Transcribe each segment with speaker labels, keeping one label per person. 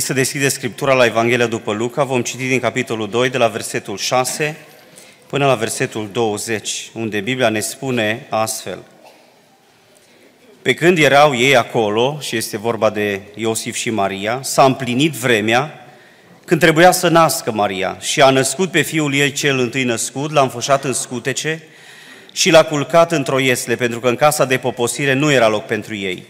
Speaker 1: invit să deschideți Scriptura la Evanghelia după Luca. Vom citi din capitolul 2, de la versetul 6 până la versetul 20, unde Biblia ne spune astfel. Pe când erau ei acolo, și este vorba de Iosif și Maria, s-a împlinit vremea când trebuia să nască Maria și a născut pe fiul ei cel întâi născut, l-a înfășat în scutece și l-a culcat într-o iesle, pentru că în casa de poposire nu era loc pentru ei.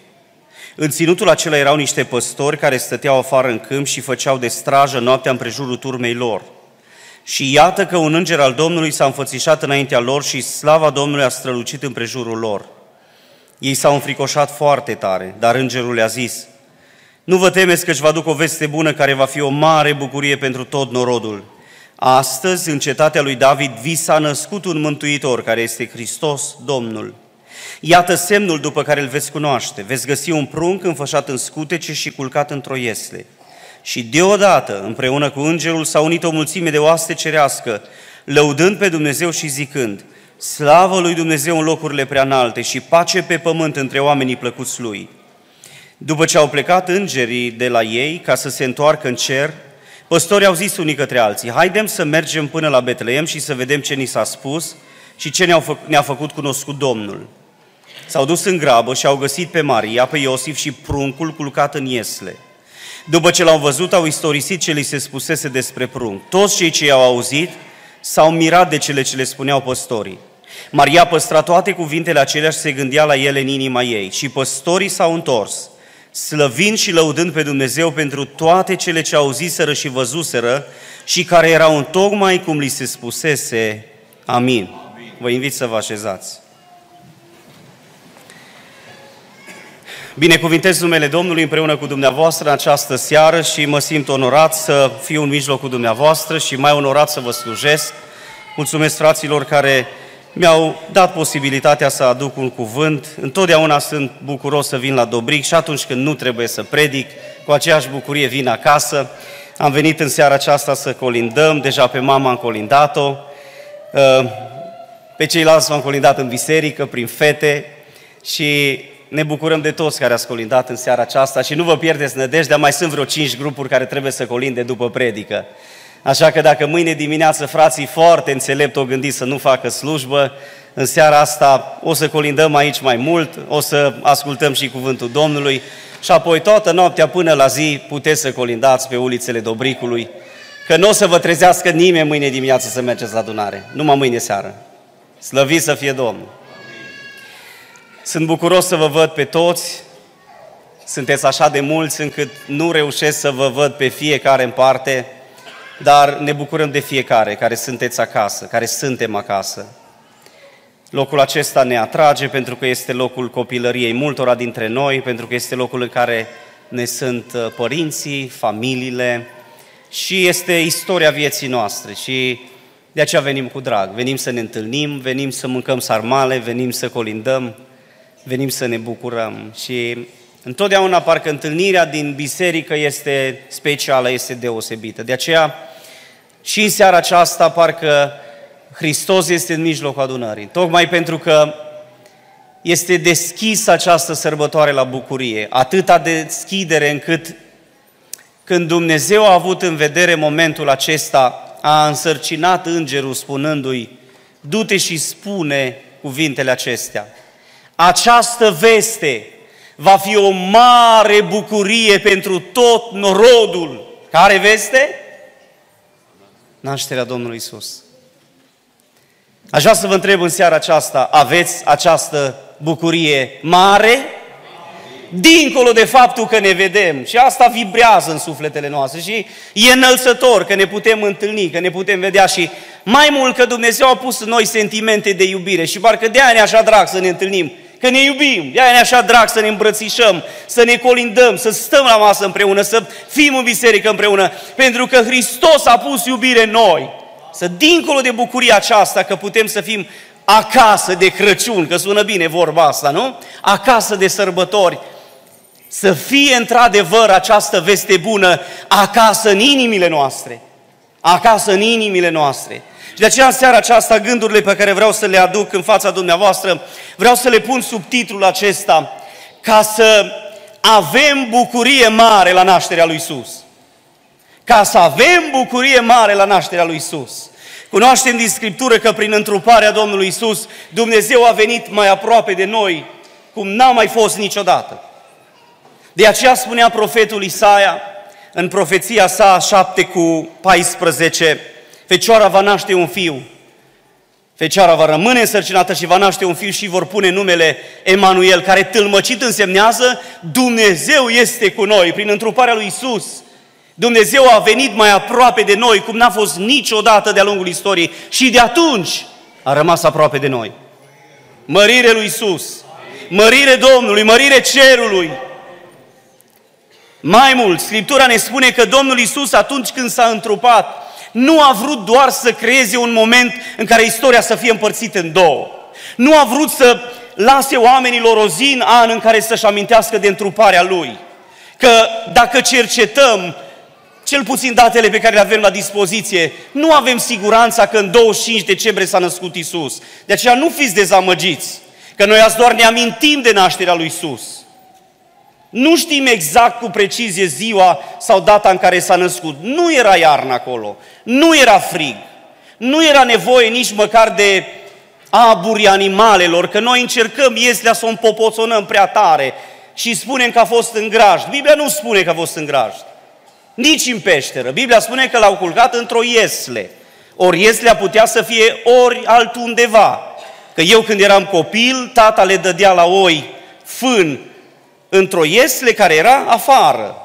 Speaker 1: În ținutul acela erau niște păstori care stăteau afară în câmp și făceau de strajă noaptea împrejurul turmei lor. Și iată că un înger al Domnului s-a înfățișat înaintea lor și slava Domnului a strălucit împrejurul lor. Ei s-au înfricoșat foarte tare, dar îngerul le-a zis, Nu vă temeți că își vă duc o veste bună care va fi o mare bucurie pentru tot norodul. Astăzi, în cetatea lui David, vi s-a născut un mântuitor care este Hristos Domnul. Iată semnul după care îl veți cunoaște. Veți găsi un prunc înfășat în scutece și culcat într-o iesle. Și deodată, împreună cu îngerul, s-a unit o mulțime de oaste cerească, lăudând pe Dumnezeu și zicând, Slavă lui Dumnezeu în locurile prea înalte și pace pe pământ între oamenii plăcuți lui. După ce au plecat îngerii de la ei ca să se întoarcă în cer, păstorii au zis unii către alții, haidem să mergem până la Betleem și să vedem ce ni s-a spus și ce ne-au fă- ne-a făcut cunoscut Domnul. S-au dus în grabă și au găsit pe Maria, pe Iosif și pruncul culcat în iesle. După ce l-au văzut, au istorisit ce li se spusese despre prunc. Toți cei ce i-au auzit s-au mirat de cele ce le spuneau păstorii. Maria păstra toate cuvintele acelea și se gândea la ele în inima ei. Și păstorii s-au întors, slăvind și lăudând pe Dumnezeu pentru toate cele ce auziseră și văzuseră și care erau în tocmai cum li se spusese. Amin. Vă invit să vă așezați. Binecuvintez numele Domnului împreună cu dumneavoastră în această seară și mă simt onorat să fiu în mijlocul dumneavoastră și mai onorat să vă slujesc. Mulțumesc fraților care mi-au dat posibilitatea să aduc un cuvânt. Întotdeauna sunt bucuros să vin la Dobric și atunci când nu trebuie să predic, cu aceeași bucurie vin acasă. Am venit în seara aceasta să colindăm, deja pe mama am colindat-o, pe ceilalți m-am colindat în biserică, prin fete și ne bucurăm de toți care ați colindat în seara aceasta și nu vă pierdeți nădejdea, mai sunt vreo cinci grupuri care trebuie să colinde după predică. Așa că dacă mâine dimineață frații foarte înțelept o gândit să nu facă slujbă, în seara asta o să colindăm aici mai mult, o să ascultăm și cuvântul Domnului și apoi toată noaptea până la zi puteți să colindați pe ulițele Dobricului, că nu o să vă trezească nimeni mâine dimineață să mergeți la adunare, numai mâine seară. Slăvit să fie Domnul! Sunt bucuros să vă văd pe toți, sunteți așa de mulți încât nu reușesc să vă văd pe fiecare în parte, dar ne bucurăm de fiecare care sunteți acasă, care suntem acasă. Locul acesta ne atrage pentru că este locul copilăriei multora dintre noi, pentru că este locul în care ne sunt uh, părinții, familiile și este istoria vieții noastre și de aceea venim cu drag. Venim să ne întâlnim, venim să mâncăm sarmale, venim să colindăm, venim să ne bucurăm și întotdeauna parcă întâlnirea din biserică este specială, este deosebită. De aceea și în seara aceasta parcă Hristos este în mijlocul adunării, tocmai pentru că este deschisă această sărbătoare la bucurie, atâta deschidere încât când Dumnezeu a avut în vedere momentul acesta, a însărcinat îngerul spunându-i, du-te și spune cuvintele acestea. Această veste va fi o mare bucurie pentru tot norodul. Care veste? Nașterea Domnului Isus. Aș vrea să vă întreb în seara aceasta, aveți această bucurie mare? Dincolo de faptul că ne vedem și asta vibrează în sufletele noastre și e înălțător că ne putem întâlni, că ne putem vedea și mai mult că Dumnezeu a pus în noi sentimente de iubire și parcă de aia ne așa drag să ne întâlnim, că ne iubim, de aia ne așa drag să ne îmbrățișăm, să ne colindăm, să stăm la masă împreună, să fim în biserică împreună, pentru că Hristos a pus iubire în noi. Să dincolo de bucuria aceasta că putem să fim acasă de Crăciun, că sună bine vorba asta, nu? Acasă de sărbători, să fie într-adevăr această veste bună acasă în inimile noastre. Acasă în inimile noastre. Și de aceea în seara aceasta gândurile pe care vreau să le aduc în fața dumneavoastră, vreau să le pun sub titlul acesta, ca să avem bucurie mare la nașterea lui Isus. Ca să avem bucurie mare la nașterea lui Isus. Cunoaștem din Scriptură că prin întruparea Domnului Isus, Dumnezeu a venit mai aproape de noi, cum n-a mai fost niciodată. De aceea spunea profetul Isaia în profeția sa 7 cu 14, Fecioara va naște un fiu, Fecioara va rămâne însărcinată și va naște un fiu și vor pune numele Emanuel, care tâlmăcit însemnează Dumnezeu este cu noi, prin întruparea lui Isus. Dumnezeu a venit mai aproape de noi, cum n-a fost niciodată de-a lungul istoriei și de atunci a rămas aproape de noi. Mărire lui Isus, mărire Domnului, mărire cerului. Mai mult, Scriptura ne spune că Domnul Isus atunci când s-a întrupat, nu a vrut doar să creeze un moment în care istoria să fie împărțită în două. Nu a vrut să lase oamenilor o zi în an în care să-și amintească de întruparea Lui. Că dacă cercetăm cel puțin datele pe care le avem la dispoziție, nu avem siguranța că în 25 decembrie s-a născut Isus. De aceea nu fiți dezamăgiți, că noi azi doar ne amintim de nașterea lui Isus. Nu știm exact cu precizie ziua sau data în care s-a născut. Nu era iarnă acolo, nu era frig, nu era nevoie nici măcar de aburi animalelor, că noi încercăm ieslea să o împopoțonăm prea tare și spunem că a fost în grajd. Biblia nu spune că a fost în grajd. Nici în peșteră. Biblia spune că l-au culcat într-o iesle. Ori ieslea putea să fie ori altundeva. Că eu când eram copil, tata le dădea la oi fân într-o iesle care era afară.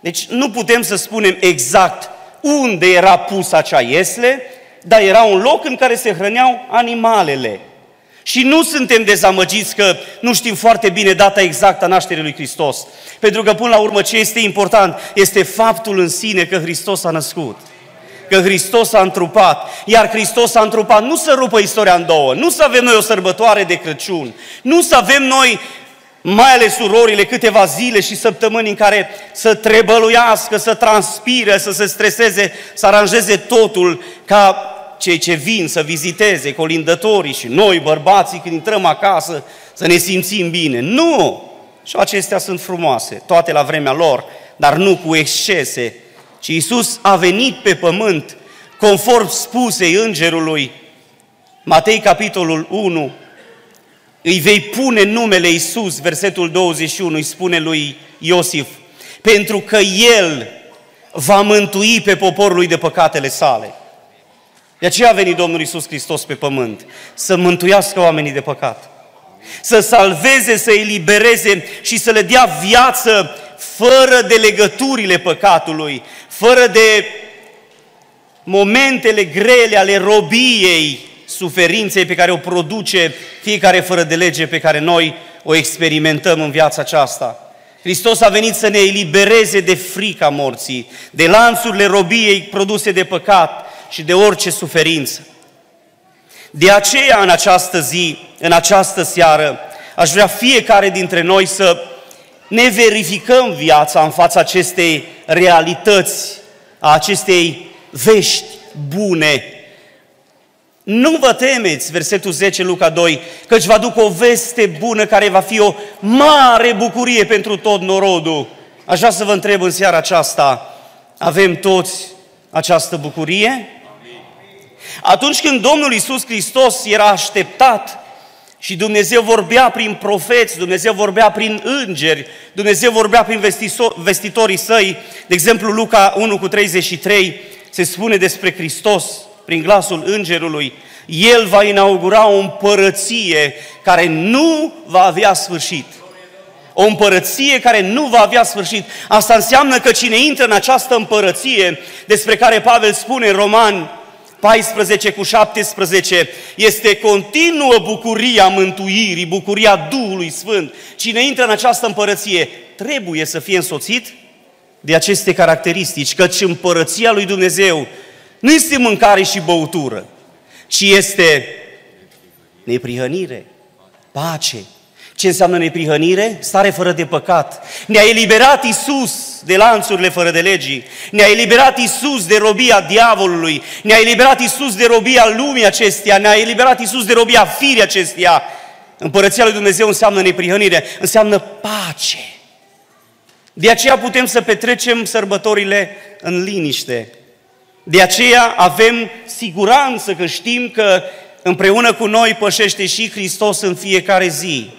Speaker 1: Deci nu putem să spunem exact unde era pusă acea iesle, dar era un loc în care se hrăneau animalele. Și nu suntem dezamăgiți că nu știm foarte bine data exactă a nașterii lui Hristos. Pentru că, până la urmă, ce este important este faptul în sine că Hristos a născut. Că Hristos a întrupat. Iar Hristos a întrupat nu să rupă istoria în două, nu să avem noi o sărbătoare de Crăciun, nu să avem noi mai ales surorile, câteva zile și săptămâni în care să trebăluiască, să transpire, să se streseze, să aranjeze totul ca cei ce vin să viziteze, colindătorii și noi, bărbații, când intrăm acasă, să ne simțim bine. Nu! Și acestea sunt frumoase, toate la vremea lor, dar nu cu excese, ci Iisus a venit pe pământ, conform spusei îngerului, Matei capitolul 1, îi vei pune numele Iisus, versetul 21, îi spune lui Iosif, pentru că El va mântui pe poporul lui de păcatele sale. De aceea a venit Domnul Isus Hristos pe pământ, să mântuiască oamenii de păcat, să salveze, să elibereze și să le dea viață fără de legăturile păcatului, fără de momentele grele ale robiei, suferinței pe care o produce fiecare fără de lege pe care noi o experimentăm în viața aceasta. Hristos a venit să ne elibereze de frica morții, de lanțurile robiei produse de păcat, și de orice suferință. De aceea, în această zi, în această seară, aș vrea fiecare dintre noi să ne verificăm viața în fața acestei realități, a acestei vești bune. Nu vă temeți, versetul 10, Luca 2, căci vă aduc o veste bună care va fi o mare bucurie pentru tot norodul. Aș vrea să vă întreb în seara aceasta, avem toți această bucurie? Atunci când Domnul Isus Hristos era așteptat și Dumnezeu vorbea prin profeți, Dumnezeu vorbea prin îngeri, Dumnezeu vorbea prin vestitorii săi, de exemplu Luca 1 cu 33 se spune despre Hristos, prin glasul îngerului, El va inaugura o împărăție care nu va avea sfârșit. O împărăție care nu va avea sfârșit. Asta înseamnă că cine intră în această împărăție, despre care Pavel spune în Roman 14 cu 17, este continuă bucuria mântuirii, bucuria Duhului Sfânt. Cine intră în această împărăție trebuie să fie însoțit de aceste caracteristici, căci împărăția lui Dumnezeu nu este mâncare și băutură, ci este neprihănire, pace. Ce înseamnă neprihănire? Stare fără de păcat. Ne-a eliberat Isus de lanțurile fără de legii. Ne-a eliberat Isus de robia diavolului. Ne-a eliberat Isus de robia lumii acesteia. Ne-a eliberat Isus de robia firii acesteia. Împărăția lui Dumnezeu înseamnă neprihănire, înseamnă pace. De aceea putem să petrecem sărbătorile în liniște. De aceea avem siguranță că știm că împreună cu noi pășește și Hristos în fiecare zi.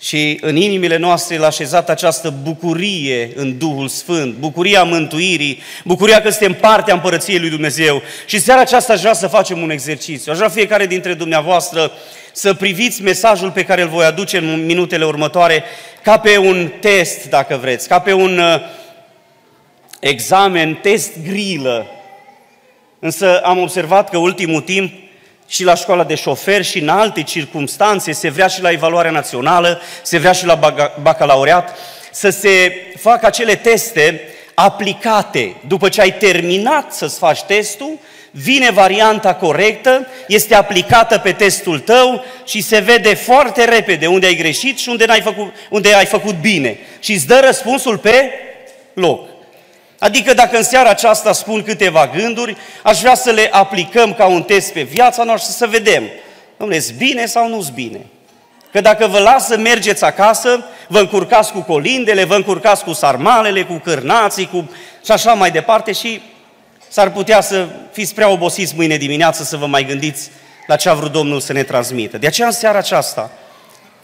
Speaker 1: Și în inimile noastre l-a așezat această bucurie în Duhul Sfânt, bucuria mântuirii, bucuria că suntem partea împărăției lui Dumnezeu. Și seara aceasta aș vrea să facem un exercițiu. Aș vrea fiecare dintre dumneavoastră să priviți mesajul pe care îl voi aduce în minutele următoare ca pe un test, dacă vreți, ca pe un uh, examen, test grilă. Însă am observat că ultimul timp și la școala de șofer și în alte circunstanțe, se vrea și la evaluarea națională, se vrea și la bacalaureat, să se facă acele teste aplicate. După ce ai terminat să-ți faci testul, vine varianta corectă, este aplicată pe testul tău și se vede foarte repede unde ai greșit și unde, ai făcut, unde ai făcut bine. Și îți dă răspunsul pe loc. Adică dacă în seara aceasta spun câteva gânduri, aș vrea să le aplicăm ca un test pe viața noastră să vedem, domnule, bine sau nu bine? Că dacă vă las să mergeți acasă, vă încurcați cu colindele, vă încurcați cu sarmalele, cu cârnații, cu... și așa mai departe și s-ar putea să fiți prea obosiți mâine dimineață să vă mai gândiți la ce a vrut Domnul să ne transmită. De aceea în seara aceasta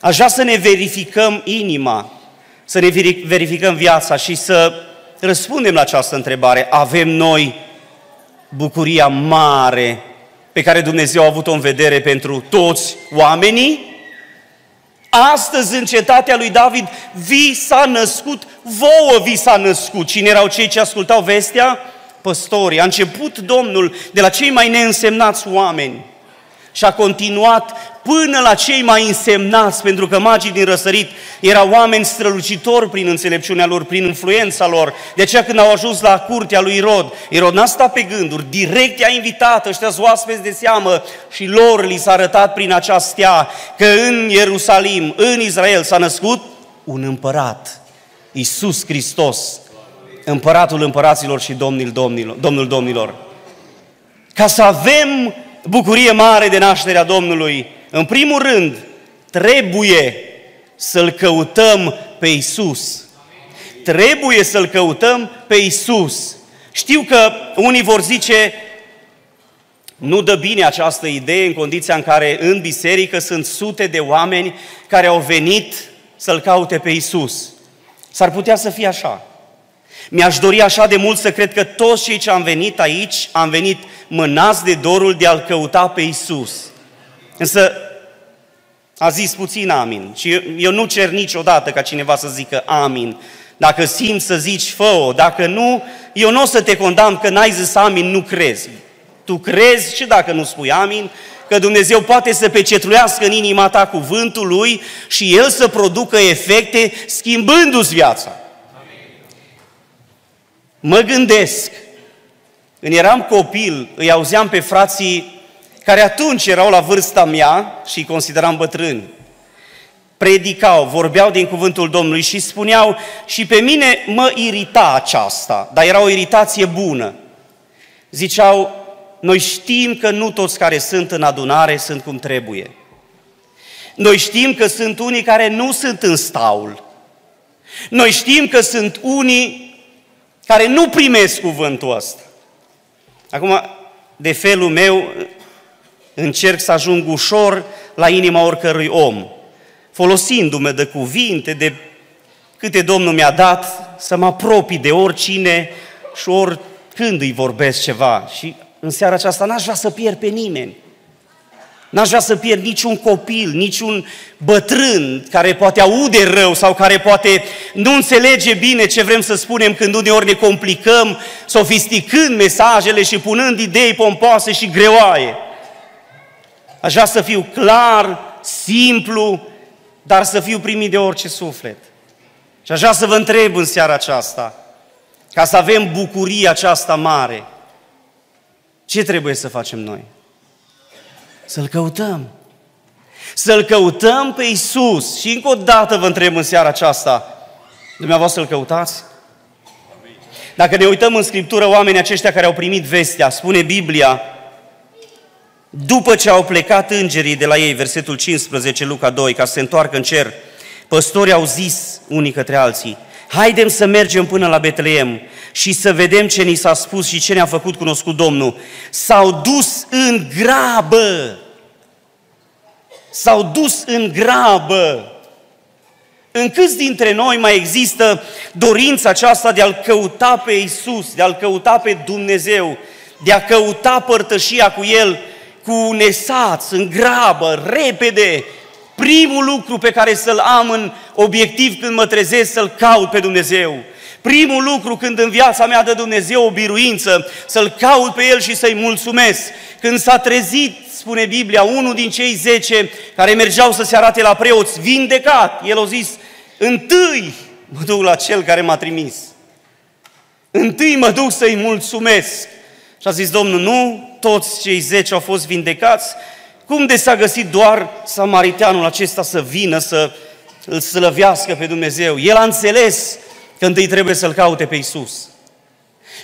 Speaker 1: aș vrea să ne verificăm inima, să ne verificăm viața și să răspundem la această întrebare. Avem noi bucuria mare pe care Dumnezeu a avut-o în vedere pentru toți oamenii? Astăzi în cetatea lui David vi s-a născut, vouă vi s-a născut. Cine erau cei ce ascultau vestea? Păstorii. A început Domnul de la cei mai neînsemnați oameni și a continuat până la cei mai însemnați, pentru că magii din răsărit erau oameni strălucitori prin înțelepciunea lor, prin influența lor. De aceea când au ajuns la curtea lui Irod, Irod n-a stat pe gânduri, direct i-a invitat ăștia oaspeți de seamă și lor li s-a arătat prin această că în Ierusalim, în Israel s-a născut un împărat, Iisus Hristos, împăratul împăraților și domnul domnilor. Domnul domnilor. Ca să avem bucurie mare de nașterea Domnului, în primul rând, trebuie să-L căutăm pe Isus. Trebuie să-L căutăm pe Isus. Știu că unii vor zice, nu dă bine această idee în condiția în care în biserică sunt sute de oameni care au venit să-L caute pe Isus. S-ar putea să fie așa. Mi-aș dori așa de mult să cred că toți cei ce am venit aici, am venit mânați de dorul de a-L căuta pe Isus. Însă a zis puțin amin și eu nu cer niciodată ca cineva să zică amin. Dacă simți să zici, fă Dacă nu, eu nu o să te condamn că n-ai zis amin, nu crezi. Tu crezi și dacă nu spui amin, că Dumnezeu poate să pecetluiască în inima ta cuvântul Lui și El să producă efecte schimbându-ți viața. Mă gândesc, când eram copil, îi auzeam pe frații care atunci erau la vârsta mea și îi consideram bătrâni. Predicau, vorbeau din cuvântul Domnului și spuneau, și pe mine mă irita aceasta, dar era o iritație bună. Ziceau, noi știm că nu toți care sunt în adunare sunt cum trebuie. Noi știm că sunt unii care nu sunt în staul. Noi știm că sunt unii care nu primesc cuvântul ăsta. Acum, de felul meu, încerc să ajung ușor la inima oricărui om, folosindu-mă de cuvinte, de câte Domnul mi-a dat, să mă apropii de oricine și oricând îi vorbesc ceva. Și în seara aceasta, n-aș vrea să pierd pe nimeni. N-aș vrea să pierd niciun copil, niciun bătrân care poate aude rău sau care poate nu înțelege bine ce vrem să spunem când uneori ne complicăm, sofisticând mesajele și punând idei pompoase și greoaie. Aș vrea să fiu clar, simplu, dar să fiu primit de orice suflet. Și aș vrea să vă întreb în seara aceasta, ca să avem bucuria aceasta mare, ce trebuie să facem noi? Să-L căutăm. Să-L căutăm pe Isus. Și încă o dată vă întreb în seara aceasta, dumneavoastră să-L căutați? Dacă ne uităm în Scriptură, oamenii aceștia care au primit vestea, spune Biblia, după ce au plecat îngerii de la ei, versetul 15, Luca 2, ca să se întoarcă în cer, păstorii au zis unii către alții, haidem să mergem până la Betleem și să vedem ce ni s-a spus și ce ne-a făcut cunoscut Domnul. S-au dus în grabă. S-au dus în grabă. În câți dintre noi mai există dorința aceasta de a-L căuta pe Isus, de a-L căuta pe Dumnezeu, de a căuta părtășia cu El cu nesați, în grabă, repede, primul lucru pe care să-l am în obiectiv când mă trezesc, să-l caut pe Dumnezeu. Primul lucru când în viața mea dă Dumnezeu o biruință, să-L caut pe El și să-i mulțumesc. Când s-a trezit, spune Biblia, unul din cei zece care mergeau să se arate la preoți, vindecat, el a zis, întâi mă duc la Cel care m-a trimis. Întâi mă duc să-i mulțumesc. Și a zis Domnul, nu toți cei zece au fost vindecați, cum de s-a găsit doar samariteanul acesta să vină să îl slăvească pe Dumnezeu? El a înțeles că întâi trebuie să-L caute pe Isus.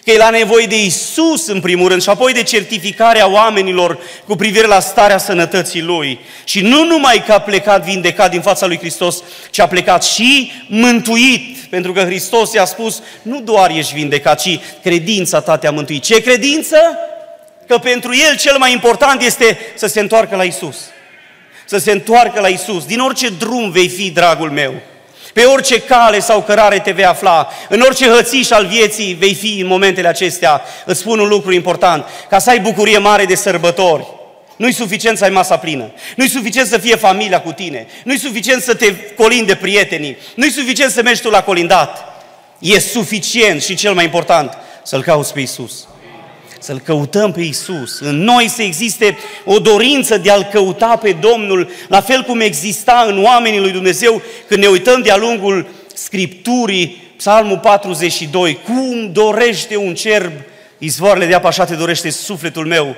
Speaker 1: Că el a nevoie de Isus în primul rând și apoi de certificarea oamenilor cu privire la starea sănătății lui. Și nu numai că a plecat vindecat din fața lui Hristos, ci a plecat și mântuit. Pentru că Hristos i-a spus, nu doar ești vindecat, ci credința ta te-a mântuit. Ce credință? Că pentru el cel mai important este să se întoarcă la Isus. Să se întoarcă la Isus. Din orice drum vei fi, dragul meu pe orice cale sau cărare te vei afla, în orice hățiș al vieții vei fi în momentele acestea, îți spun un lucru important, ca să ai bucurie mare de sărbători, nu-i suficient să ai masa plină. Nu-i suficient să fie familia cu tine. Nu-i suficient să te colinde prietenii. Nu-i suficient să mergi tu la colindat. E suficient și cel mai important, să-L cauți pe Isus să-L căutăm pe Isus. În noi să existe o dorință de a-L căuta pe Domnul, la fel cum exista în oamenii lui Dumnezeu când ne uităm de-a lungul Scripturii, Psalmul 42, cum dorește un cerb izvoarele de apă, așa te dorește sufletul meu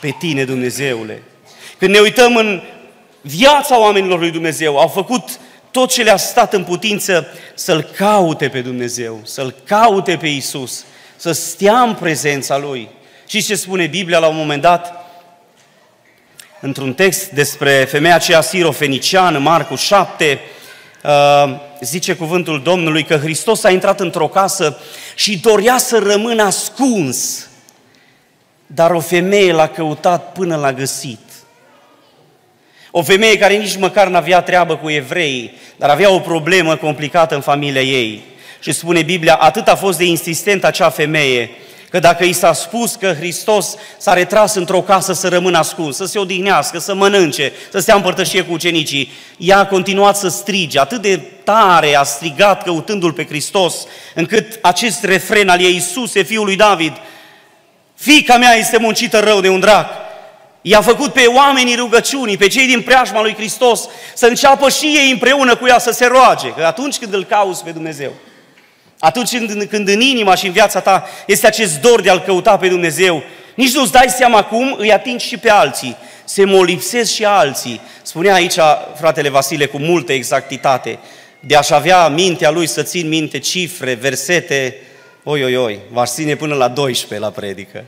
Speaker 1: pe tine, Dumnezeule. Când ne uităm în viața oamenilor lui Dumnezeu, au făcut tot ce le-a stat în putință să-L caute pe Dumnezeu, să-L caute pe Isus, să stea în prezența Lui. Și ce spune Biblia la un moment dat? Într-un text despre femeia aceea sirofeniciană, Marcu 7, uh, zice cuvântul Domnului că Hristos a intrat într-o casă și dorea să rămână ascuns, dar o femeie l-a căutat până l-a găsit. O femeie care nici măcar n-avea treabă cu evrei, dar avea o problemă complicată în familia ei. Și spune Biblia, atât a fost de insistent acea femeie, Că dacă i s-a spus că Hristos s-a retras într-o casă să rămână ascuns, să se odihnească, să mănânce, să stea împărtășie cu ucenicii, ea a continuat să strige, atât de tare a strigat căutându-L pe Hristos, încât acest refren al ei, Iisuse, fiul lui David, fica mea este muncită rău de un drac, I-a făcut pe oamenii rugăciunii, pe cei din preajma lui Hristos, să înceapă și ei împreună cu ea să se roage, că atunci când îl cauți pe Dumnezeu, atunci când, când în inima și în viața ta este acest dor de a-L căuta pe Dumnezeu, nici nu-ți dai seama cum îi atingi și pe alții. Se molipsesc și alții. Spunea aici fratele Vasile cu multă exactitate, de a-și avea mintea lui să țin minte cifre, versete, oi, oi, oi, va ține până la 12 la predică.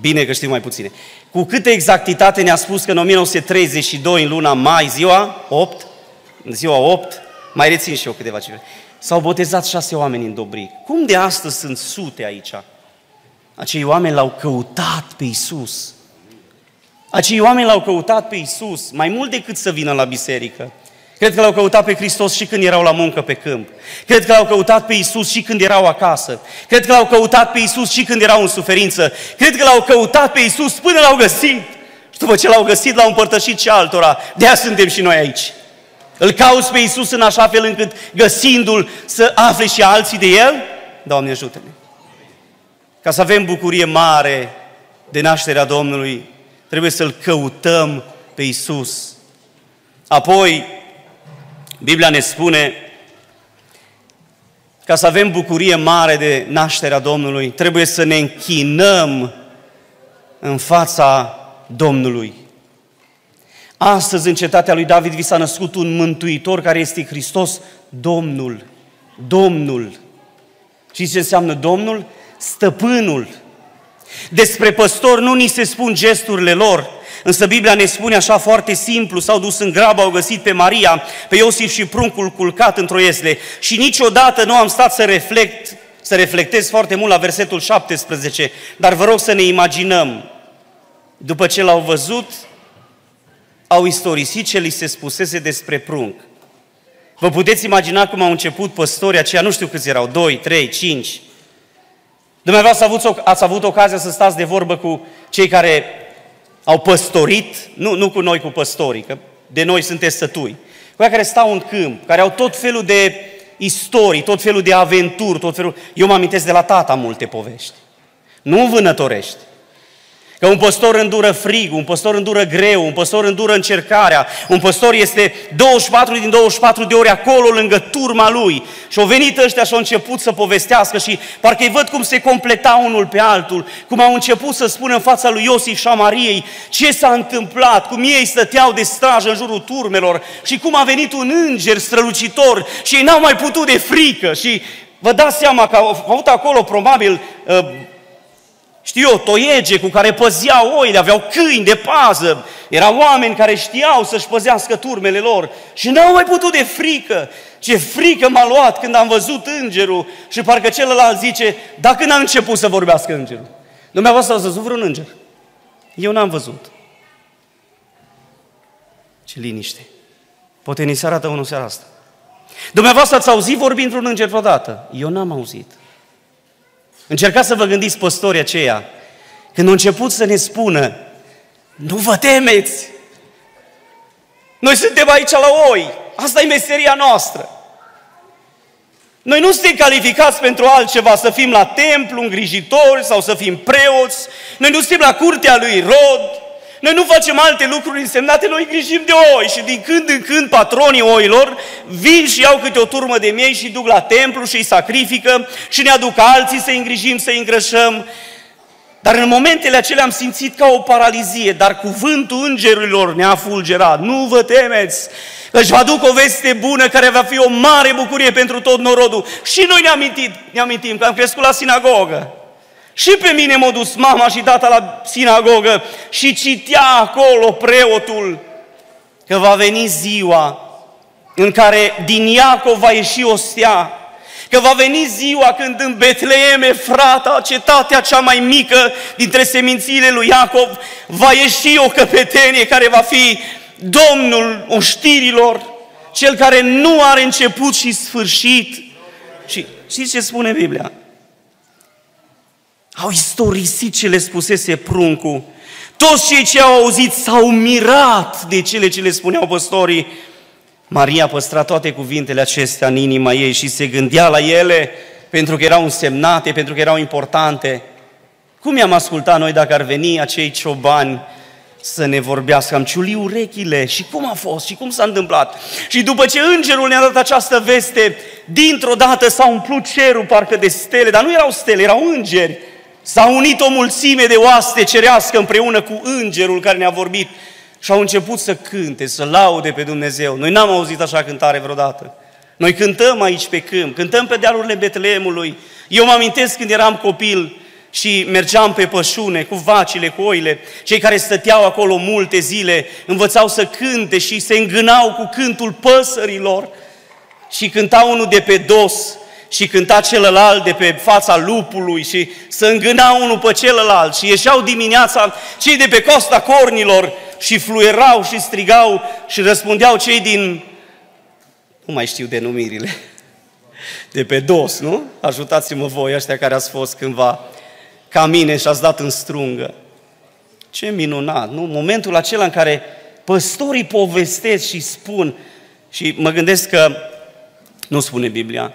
Speaker 1: Bine că știu mai puține. Cu câtă exactitate ne-a spus că în 1932, în luna mai, ziua 8, ziua 8, mai rețin și eu câteva cifre, S-au botezat șase oameni în Dobric. Cum de astăzi sunt sute aici? Acei oameni l-au căutat pe Isus. Acei oameni l-au căutat pe Isus mai mult decât să vină la biserică. Cred că l-au căutat pe Hristos și când erau la muncă pe câmp. Cred că l-au căutat pe Isus și când erau acasă. Cred că l-au căutat pe Isus și când erau în suferință. Cred că l-au căutat pe Isus până l-au găsit. Și după ce l-au găsit, l-au împărtășit și altora. De aia suntem și noi aici. Îl cauți pe Isus în așa fel încât găsindu-L să afle și alții de El? Doamne ajută-ne! Ca să avem bucurie mare de nașterea Domnului, trebuie să-L căutăm pe Isus. Apoi, Biblia ne spune, ca să avem bucurie mare de nașterea Domnului, trebuie să ne închinăm în fața Domnului. Astăzi, în cetatea lui David, vi s-a născut un mântuitor care este Hristos, Domnul. Domnul. Și ce înseamnă Domnul? Stăpânul. Despre păstori nu ni se spun gesturile lor, însă Biblia ne spune așa foarte simplu, s-au dus în grabă, au găsit pe Maria, pe Iosif și pruncul culcat într-o iesle și niciodată nu am stat să reflect, să reflectez foarte mult la versetul 17, dar vă rog să ne imaginăm, după ce l-au văzut, au istorisit ce li se spusese despre prunc. Vă puteți imagina cum au început păstorii aceia, nu știu câți erau, 2, 3, 5. Dumneavoastră ați avut, ați avut ocazia să stați de vorbă cu cei care au păstorit, nu, nu cu noi cu păstorii, că de noi sunteți sătui, cu cei care stau în câmp, care au tot felul de istorii, tot felul de aventuri, tot felul... Eu mă amintesc de la tata multe povești. Nu vânătorești. Că un păstor îndură frig, un păstor îndură greu, un păstor îndură încercarea, un păstor este 24 din 24 de ori acolo lângă turma lui. Și au venit ăștia și au început să povestească și parcă îi văd cum se completa unul pe altul, cum au început să spună în fața lui Iosif și a Mariei ce s-a întâmplat, cum ei stăteau de strajă în jurul turmelor și cum a venit un înger strălucitor și ei n-au mai putut de frică și vă dați seama că au avut acolo probabil uh, știu eu, toiege cu care păzeau oile, aveau câini de pază, erau oameni care știau să-și păzească turmele lor și n-au mai putut de frică. Ce frică m-a luat când am văzut îngerul și parcă celălalt zice, dacă n-a început să vorbească îngerul. Dumneavoastră ați văzut vreun înger? Eu n-am văzut. Ce liniște. Poate ni se arată unul seara asta. Dumneavoastră ați auzit vorbind vreun înger vreodată? Eu n-am auzit. Încercați să vă gândiți păstorii aceia, când au început să ne spună, nu vă temeți, noi suntem aici la oi, asta e meseria noastră. Noi nu suntem calificați pentru altceva, să fim la templu, îngrijitori sau să fim preoți. Noi nu suntem la curtea lui Rod, noi nu facem alte lucruri însemnate, noi grijim de oi și din când în când patronii oilor vin și iau câte o turmă de miei și duc la templu și îi sacrifică și ne aduc alții să-i îngrijim, să-i îngrășăm. Dar în momentele acelea am simțit ca o paralizie, dar cuvântul îngerilor ne-a fulgerat. Nu vă temeți, își va aduc o veste bună care va fi o mare bucurie pentru tot norodul. Și noi ne amintim, ne amintim că am crescut la sinagogă. Și pe mine m-a dus mama și tata la sinagogă și citea acolo preotul că va veni ziua în care din Iacov va ieși o stea, că va veni ziua când în Betleem, frata, cetatea cea mai mică dintre semințiile lui Iacov, va ieși o căpetenie care va fi Domnul oștirilor, cel care nu are început și sfârșit. Și știți ce spune Biblia? Au istorisit ce le spusese pruncul. Toți cei ce au auzit s-au mirat de cele ce le spuneau păstorii. Maria păstra toate cuvintele acestea în inima ei și se gândea la ele pentru că erau însemnate, pentru că erau importante. Cum i-am ascultat noi dacă ar veni acei ciobani să ne vorbească? Am ciuli urechile și cum a fost și cum s-a întâmplat. Și după ce îngerul ne-a dat această veste, dintr-o dată s-a umplut cerul parcă de stele, dar nu erau stele, erau îngeri S-a unit o mulțime de oaste cerească împreună cu îngerul care ne-a vorbit și au început să cânte, să laude pe Dumnezeu. Noi n-am auzit așa cântare vreodată. Noi cântăm aici pe câmp, cântăm pe dealurile Betleemului. Eu mă amintesc când eram copil și mergeam pe pășune cu vacile, cu oile. Cei care stăteau acolo multe zile învățau să cânte și se îngânau cu cântul păsărilor. Și cânta unul de pe dos, și cânta celălalt de pe fața lupului și să îngâna unul pe celălalt și ieșeau dimineața cei de pe costa cornilor și fluierau și strigau și răspundeau cei din nu mai știu denumirile, de pe dos, nu? Ajutați-mă voi, ăștia care ați fost cândva ca mine și ați dat în strungă. Ce minunat, nu? Momentul acela în care păstorii povestesc și spun, și mă gândesc că, nu spune Biblia,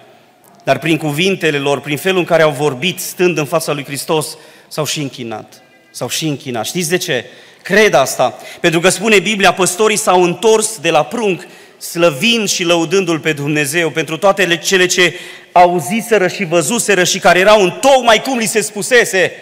Speaker 1: dar prin cuvintele lor, prin felul în care au vorbit, stând în fața lui Hristos, s-au și închinat. S-au și închinat. Știți de ce? Cred asta. Pentru că spune Biblia, păstorii s-au întors de la prunc, slăvind și lăudându-L pe Dumnezeu pentru toate cele ce auziseră și văzuseră și care erau în tocmai cum li se spusese.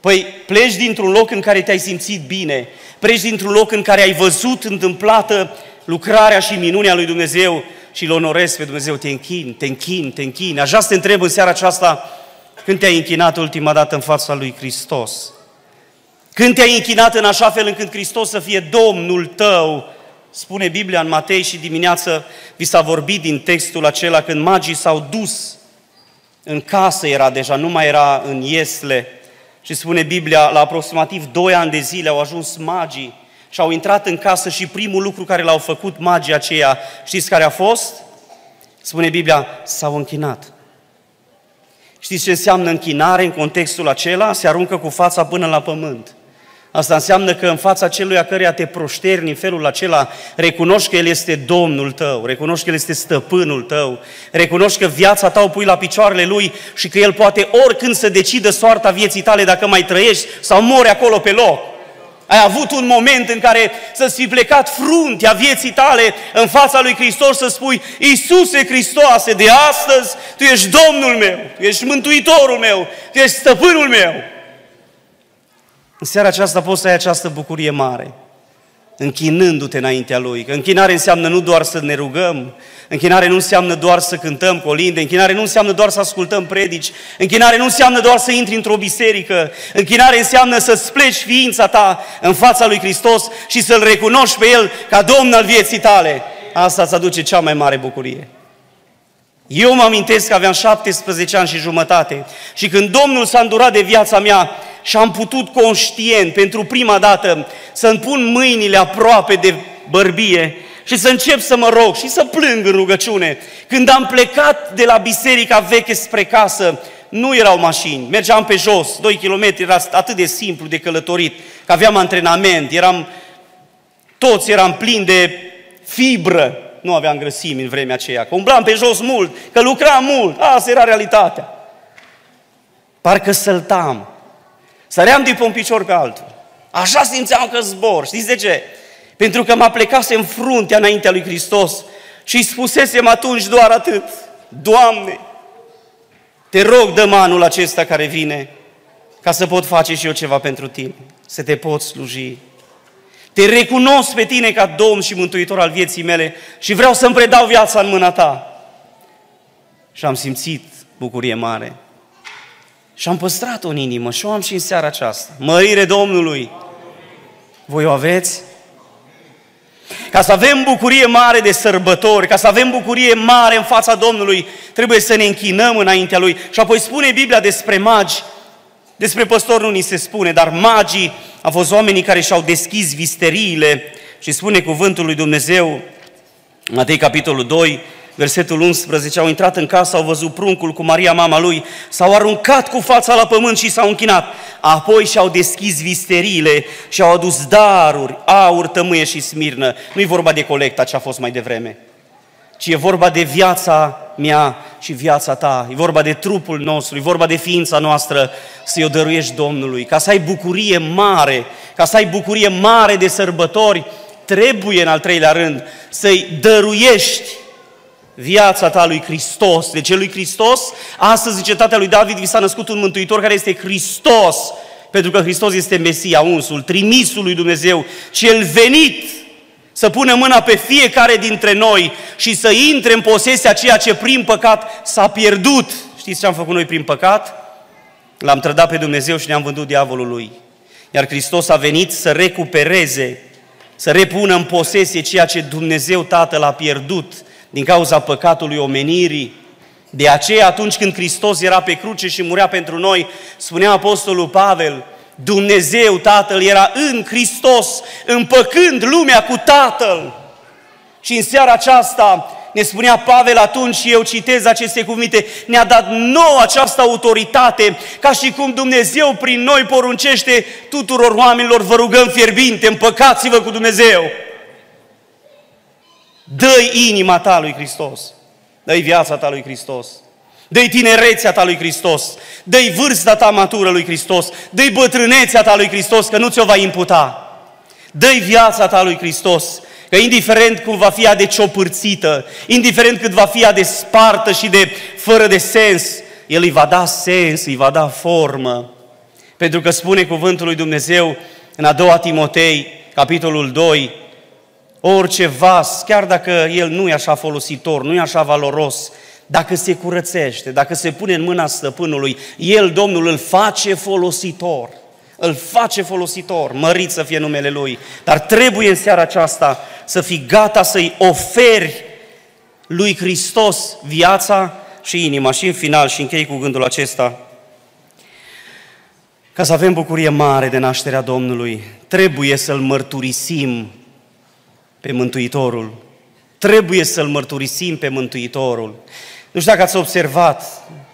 Speaker 1: Păi pleci dintr-un loc în care te-ai simțit bine, pleci dintr-un loc în care ai văzut întâmplată lucrarea și minunea lui Dumnezeu și îl onorezi pe Dumnezeu, te închin, te închin, te închin. Așa să te întreb în seara aceasta, când te-ai închinat ultima dată în fața lui Hristos? Când te-ai închinat în așa fel încât Hristos să fie Domnul tău, spune Biblia în Matei și dimineață vi s-a vorbit din textul acela când magii s-au dus în casă era deja, nu mai era în Iesle. Și spune Biblia, la aproximativ 2 ani de zile au ajuns magii și au intrat în casă și primul lucru care l-au făcut magii aceia, știți care a fost? Spune Biblia, s-au închinat. Știți ce înseamnă închinare în contextul acela? Se aruncă cu fața până la pământ. Asta înseamnă că în fața celui a căreia te proșterni în felul acela, recunoști că El este Domnul tău, recunoști că El este stăpânul tău, recunoști că viața ta o pui la picioarele Lui și că El poate oricând să decidă soarta vieții tale dacă mai trăiești sau mori acolo pe loc. Ai avut un moment în care să-ți fi plecat fruntea vieții tale în fața lui Hristos să spui Iisuse Hristoase, de astăzi Tu ești Domnul meu, Tu ești Mântuitorul meu, Tu ești Stăpânul meu. În seara aceasta poți să ai această bucurie mare, închinându-te înaintea Lui. Că închinare înseamnă nu doar să ne rugăm, închinare nu înseamnă doar să cântăm colinde, închinare nu înseamnă doar să ascultăm predici, închinare nu înseamnă doar să intri într-o biserică, închinare înseamnă să-ți pleci ființa ta în fața Lui Hristos și să-L recunoști pe El ca Domn al vieții tale. Asta îți aduce cea mai mare bucurie. Eu mă amintesc că aveam 17 ani și jumătate și când Domnul s-a îndurat de viața mea, și am putut conștient pentru prima dată să-mi pun mâinile aproape de bărbie și să încep să mă rog și să plâng în rugăciune. Când am plecat de la biserica veche spre casă, nu erau mașini, mergeam pe jos, 2 km, era atât de simplu de călătorit, că aveam antrenament, eram, toți eram plini de fibră, nu aveam grăsimi în vremea aceea, că umblam pe jos mult, că lucram mult, asta era realitatea. Parcă săltam, Săream de pe un picior pe altul. Așa simțeam că zbor. Știți de ce? Pentru că mă plecase în fruntea înaintea lui Hristos și îi spusesem atunci doar atât. Doamne, te rog, dă anul acesta care vine ca să pot face și eu ceva pentru tine, să te pot sluji. Te recunosc pe tine ca Domn și Mântuitor al vieții mele și vreau să-mi predau viața în mâna ta. Și am simțit bucurie mare. Și am păstrat-o în inimă și o am și în seara aceasta. Mărire Domnului! Voi o aveți? Ca să avem bucurie mare de sărbători, ca să avem bucurie mare în fața Domnului, trebuie să ne închinăm înaintea Lui. Și apoi spune Biblia despre magi, despre păstor nu ni se spune, dar magii au fost oamenii care și-au deschis visteriile și spune cuvântul lui Dumnezeu, Matei capitolul 2, versetul 11, au intrat în casă, au văzut pruncul cu Maria, mama lui, s-au aruncat cu fața la pământ și s-au închinat. Apoi și-au deschis visteriile și au adus daruri, aur, tămâie și smirnă. Nu-i vorba de colecta ce a fost mai devreme, ci e vorba de viața mea și viața ta, e vorba de trupul nostru, e vorba de ființa noastră, să-i o dăruiești Domnului, ca să ai bucurie mare, ca să ai bucurie mare de sărbători, trebuie în al treilea rând să-i dăruiești viața ta lui Hristos. De ce lui Hristos? Astăzi, zice tatăl lui David, vi s-a născut un mântuitor care este Hristos. Pentru că Hristos este Mesia, unsul, trimisul lui Dumnezeu, cel venit să pună mâna pe fiecare dintre noi și să intre în posesia ceea ce prin păcat s-a pierdut. Știți ce am făcut noi prin păcat? L-am trădat pe Dumnezeu și ne-am vândut diavolului. Iar Hristos a venit să recupereze, să repună în posesie ceea ce Dumnezeu Tatăl a pierdut din cauza păcatului omenirii. De aceea, atunci când Hristos era pe cruce și murea pentru noi, spunea Apostolul Pavel, Dumnezeu Tatăl era în Hristos, împăcând lumea cu Tatăl. Și în seara aceasta, ne spunea Pavel atunci și eu citez aceste cuvinte, ne-a dat nouă această autoritate, ca și cum Dumnezeu prin noi poruncește tuturor oamenilor, vă rugăm fierbinte, împăcați-vă cu Dumnezeu. Dă-i inima ta lui Hristos, dă-i viața ta lui Hristos. Dă-i tinerețea ta lui Hristos, dă-i vârsta ta matură lui Hristos, dă-i bătrânețea ta lui Hristos, că nu ți-o va imputa. Dă-i viața ta lui Hristos, că indiferent cum va fi ea de ciopârțită, indiferent cât va fi ea de spartă și de fără de sens, El îi va da sens, îi va da formă. Pentru că spune cuvântul lui Dumnezeu în a doua Timotei, capitolul 2, orice vas, chiar dacă el nu e așa folositor, nu e așa valoros, dacă se curățește, dacă se pune în mâna stăpânului, el, Domnul, îl face folositor. Îl face folositor, mărit să fie numele Lui. Dar trebuie în seara aceasta să fii gata să-i oferi lui Hristos viața și inima. Și în final, și închei cu gândul acesta, ca să avem bucurie mare de nașterea Domnului, trebuie să-L mărturisim pe Mântuitorul. Trebuie să-L mărturisim pe Mântuitorul. Nu știu dacă ați observat,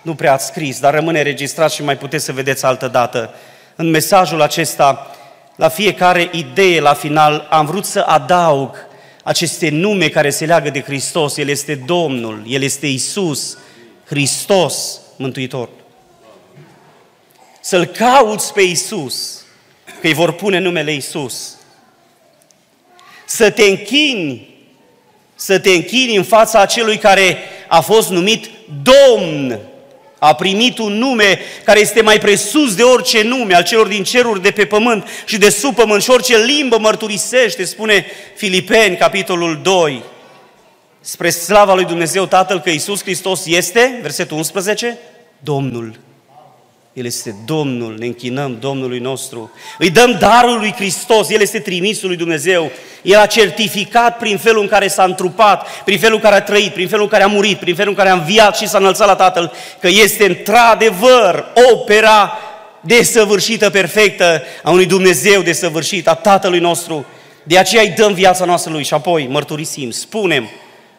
Speaker 1: nu prea ați scris, dar rămâne registrat și mai puteți să vedeți altă dată. În mesajul acesta, la fiecare idee, la final, am vrut să adaug aceste nume care se leagă de Hristos. El este Domnul, El este Isus, Hristos, Mântuitor. Să-L cauți pe Isus, că îi vor pune numele Isus. Să te închini, să te închini în fața acelui care a fost numit Domn, a primit un nume care este mai presus de orice nume al celor din ceruri de pe pământ și de sub pământ și orice limbă mărturisește, spune Filipeni, capitolul 2, spre slava lui Dumnezeu Tatăl că Iisus Hristos este, versetul 11, Domnul. El este Domnul, ne închinăm Domnului nostru. Îi dăm darul lui Hristos, El este trimisul lui Dumnezeu. El a certificat prin felul în care s-a întrupat, prin felul în care a trăit, prin felul în care a murit, prin felul în care a înviat și s-a înălțat la Tatăl, că este într-adevăr opera desăvârșită, perfectă a unui Dumnezeu desăvârșit, a Tatălui nostru. De aceea îi dăm viața noastră Lui și apoi mărturisim, spunem,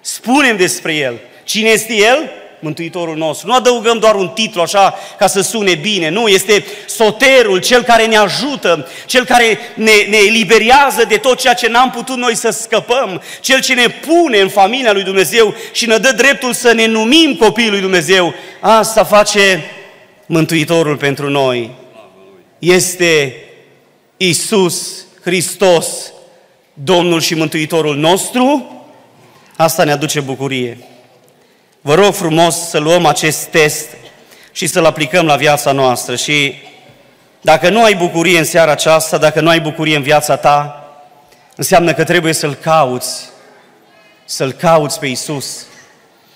Speaker 1: spunem despre El. Cine este El? Mântuitorul nostru. Nu adăugăm doar un titlu așa ca să sune bine, nu, este soterul, cel care ne ajută, cel care ne, ne eliberează de tot ceea ce n-am putut noi să scăpăm, cel ce ne pune în familia lui Dumnezeu și ne dă dreptul să ne numim copiii lui Dumnezeu. Asta face Mântuitorul pentru noi. Este Isus Hristos, Domnul și Mântuitorul nostru. Asta ne aduce bucurie. Vă rog frumos să luăm acest test și să-l aplicăm la viața noastră și dacă nu ai bucurie în seara aceasta, dacă nu ai bucurie în viața ta, înseamnă că trebuie să-L cauți, să-L cauți pe Isus.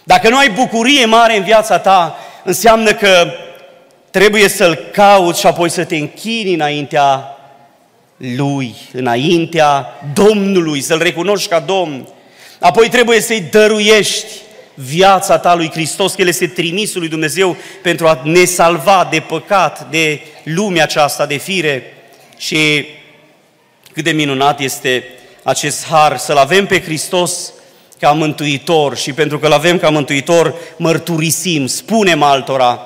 Speaker 1: Dacă nu ai bucurie mare în viața ta, înseamnă că trebuie să-L cauți și apoi să te închini înaintea Lui, înaintea Domnului, să-L recunoști ca Domn. Apoi trebuie să-i dăruiești viața ta lui Hristos, că El este trimisul lui Dumnezeu pentru a ne salva de păcat, de lumea aceasta, de fire. Și cât de minunat este acest har, să-L avem pe Hristos ca mântuitor și pentru că L avem ca mântuitor, mărturisim, spunem altora,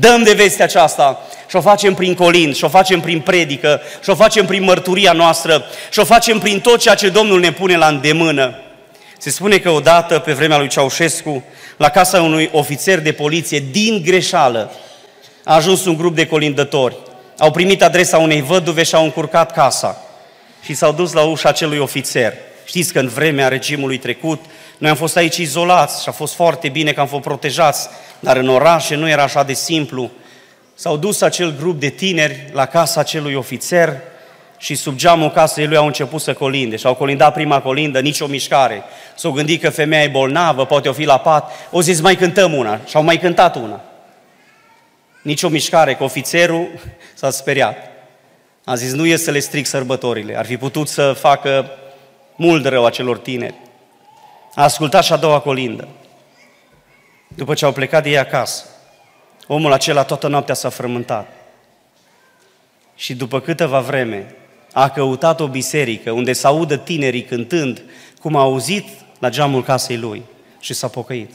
Speaker 1: dăm de vestea aceasta și o facem prin colind, și o facem prin predică, și o facem prin mărturia noastră, și o facem prin tot ceea ce Domnul ne pune la îndemână. Se spune că odată, pe vremea lui Ceaușescu, la casa unui ofițer de poliție, din greșeală, a ajuns un grup de colindători. Au primit adresa unei văduve și au încurcat casa și s-au dus la ușa acelui ofițer. Știți că în vremea regimului trecut, noi am fost aici izolați și a fost foarte bine că am fost protejați, dar în orașe nu era așa de simplu. S-au dus acel grup de tineri la casa acelui ofițer, și sub geamul casei lui au început să colinde și au colindat prima colindă, nicio mișcare. S-au gândit că femeia e bolnavă, poate o fi la pat, o zis mai cântăm una și au mai cântat una. Nicio mișcare, că ofițerul s-a speriat. A zis, nu e să le stric sărbătorile, ar fi putut să facă mult rău acelor tineri. A ascultat și a doua colindă. După ce au plecat de ei acasă, omul acela toată noaptea s-a frământat. Și după câteva vreme, a căutat o biserică unde să audă tinerii cântând cum a auzit la geamul casei lui. și s-a pocăit.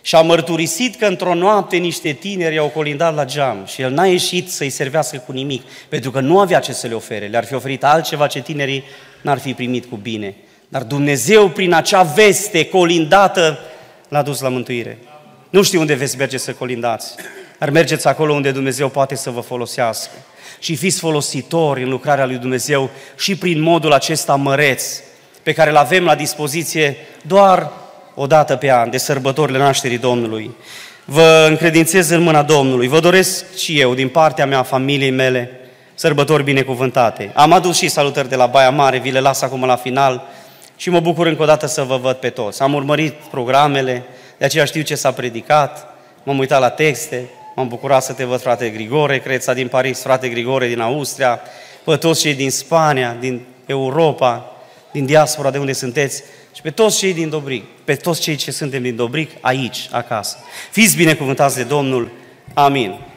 Speaker 1: Și a mărturisit că într-o noapte niște tineri au colindat la geam și el n-a ieșit să-i servească cu nimic, pentru că nu avea ce să le ofere. Le-ar fi oferit altceva ce tinerii n-ar fi primit cu bine. Dar Dumnezeu, prin acea veste colindată, l-a dus la mântuire. Nu știu unde veți merge să colindați, dar mergeți acolo unde Dumnezeu poate să vă folosească. Și fiți folositori în lucrarea lui Dumnezeu și prin modul acesta măreț pe care îl avem la dispoziție doar o dată pe an, de sărbătorile nașterii Domnului. Vă încredințez în mâna Domnului. Vă doresc și eu, din partea mea, familiei mele, sărbători binecuvântate. Am adus și salutări de la Baia Mare, vi le las acum la final și mă bucur încă o dată să vă văd pe toți. Am urmărit programele, de aceea știu ce s-a predicat, m-am uitat la texte, m-am bucurat să te văd, frate Grigore, Creța din Paris, frate Grigore din Austria, pe toți cei din Spania, din Europa, din diaspora de unde sunteți și pe toți cei din Dobric, pe toți cei ce suntem din Dobric, aici, acasă. Fiți binecuvântați de Domnul. Amin.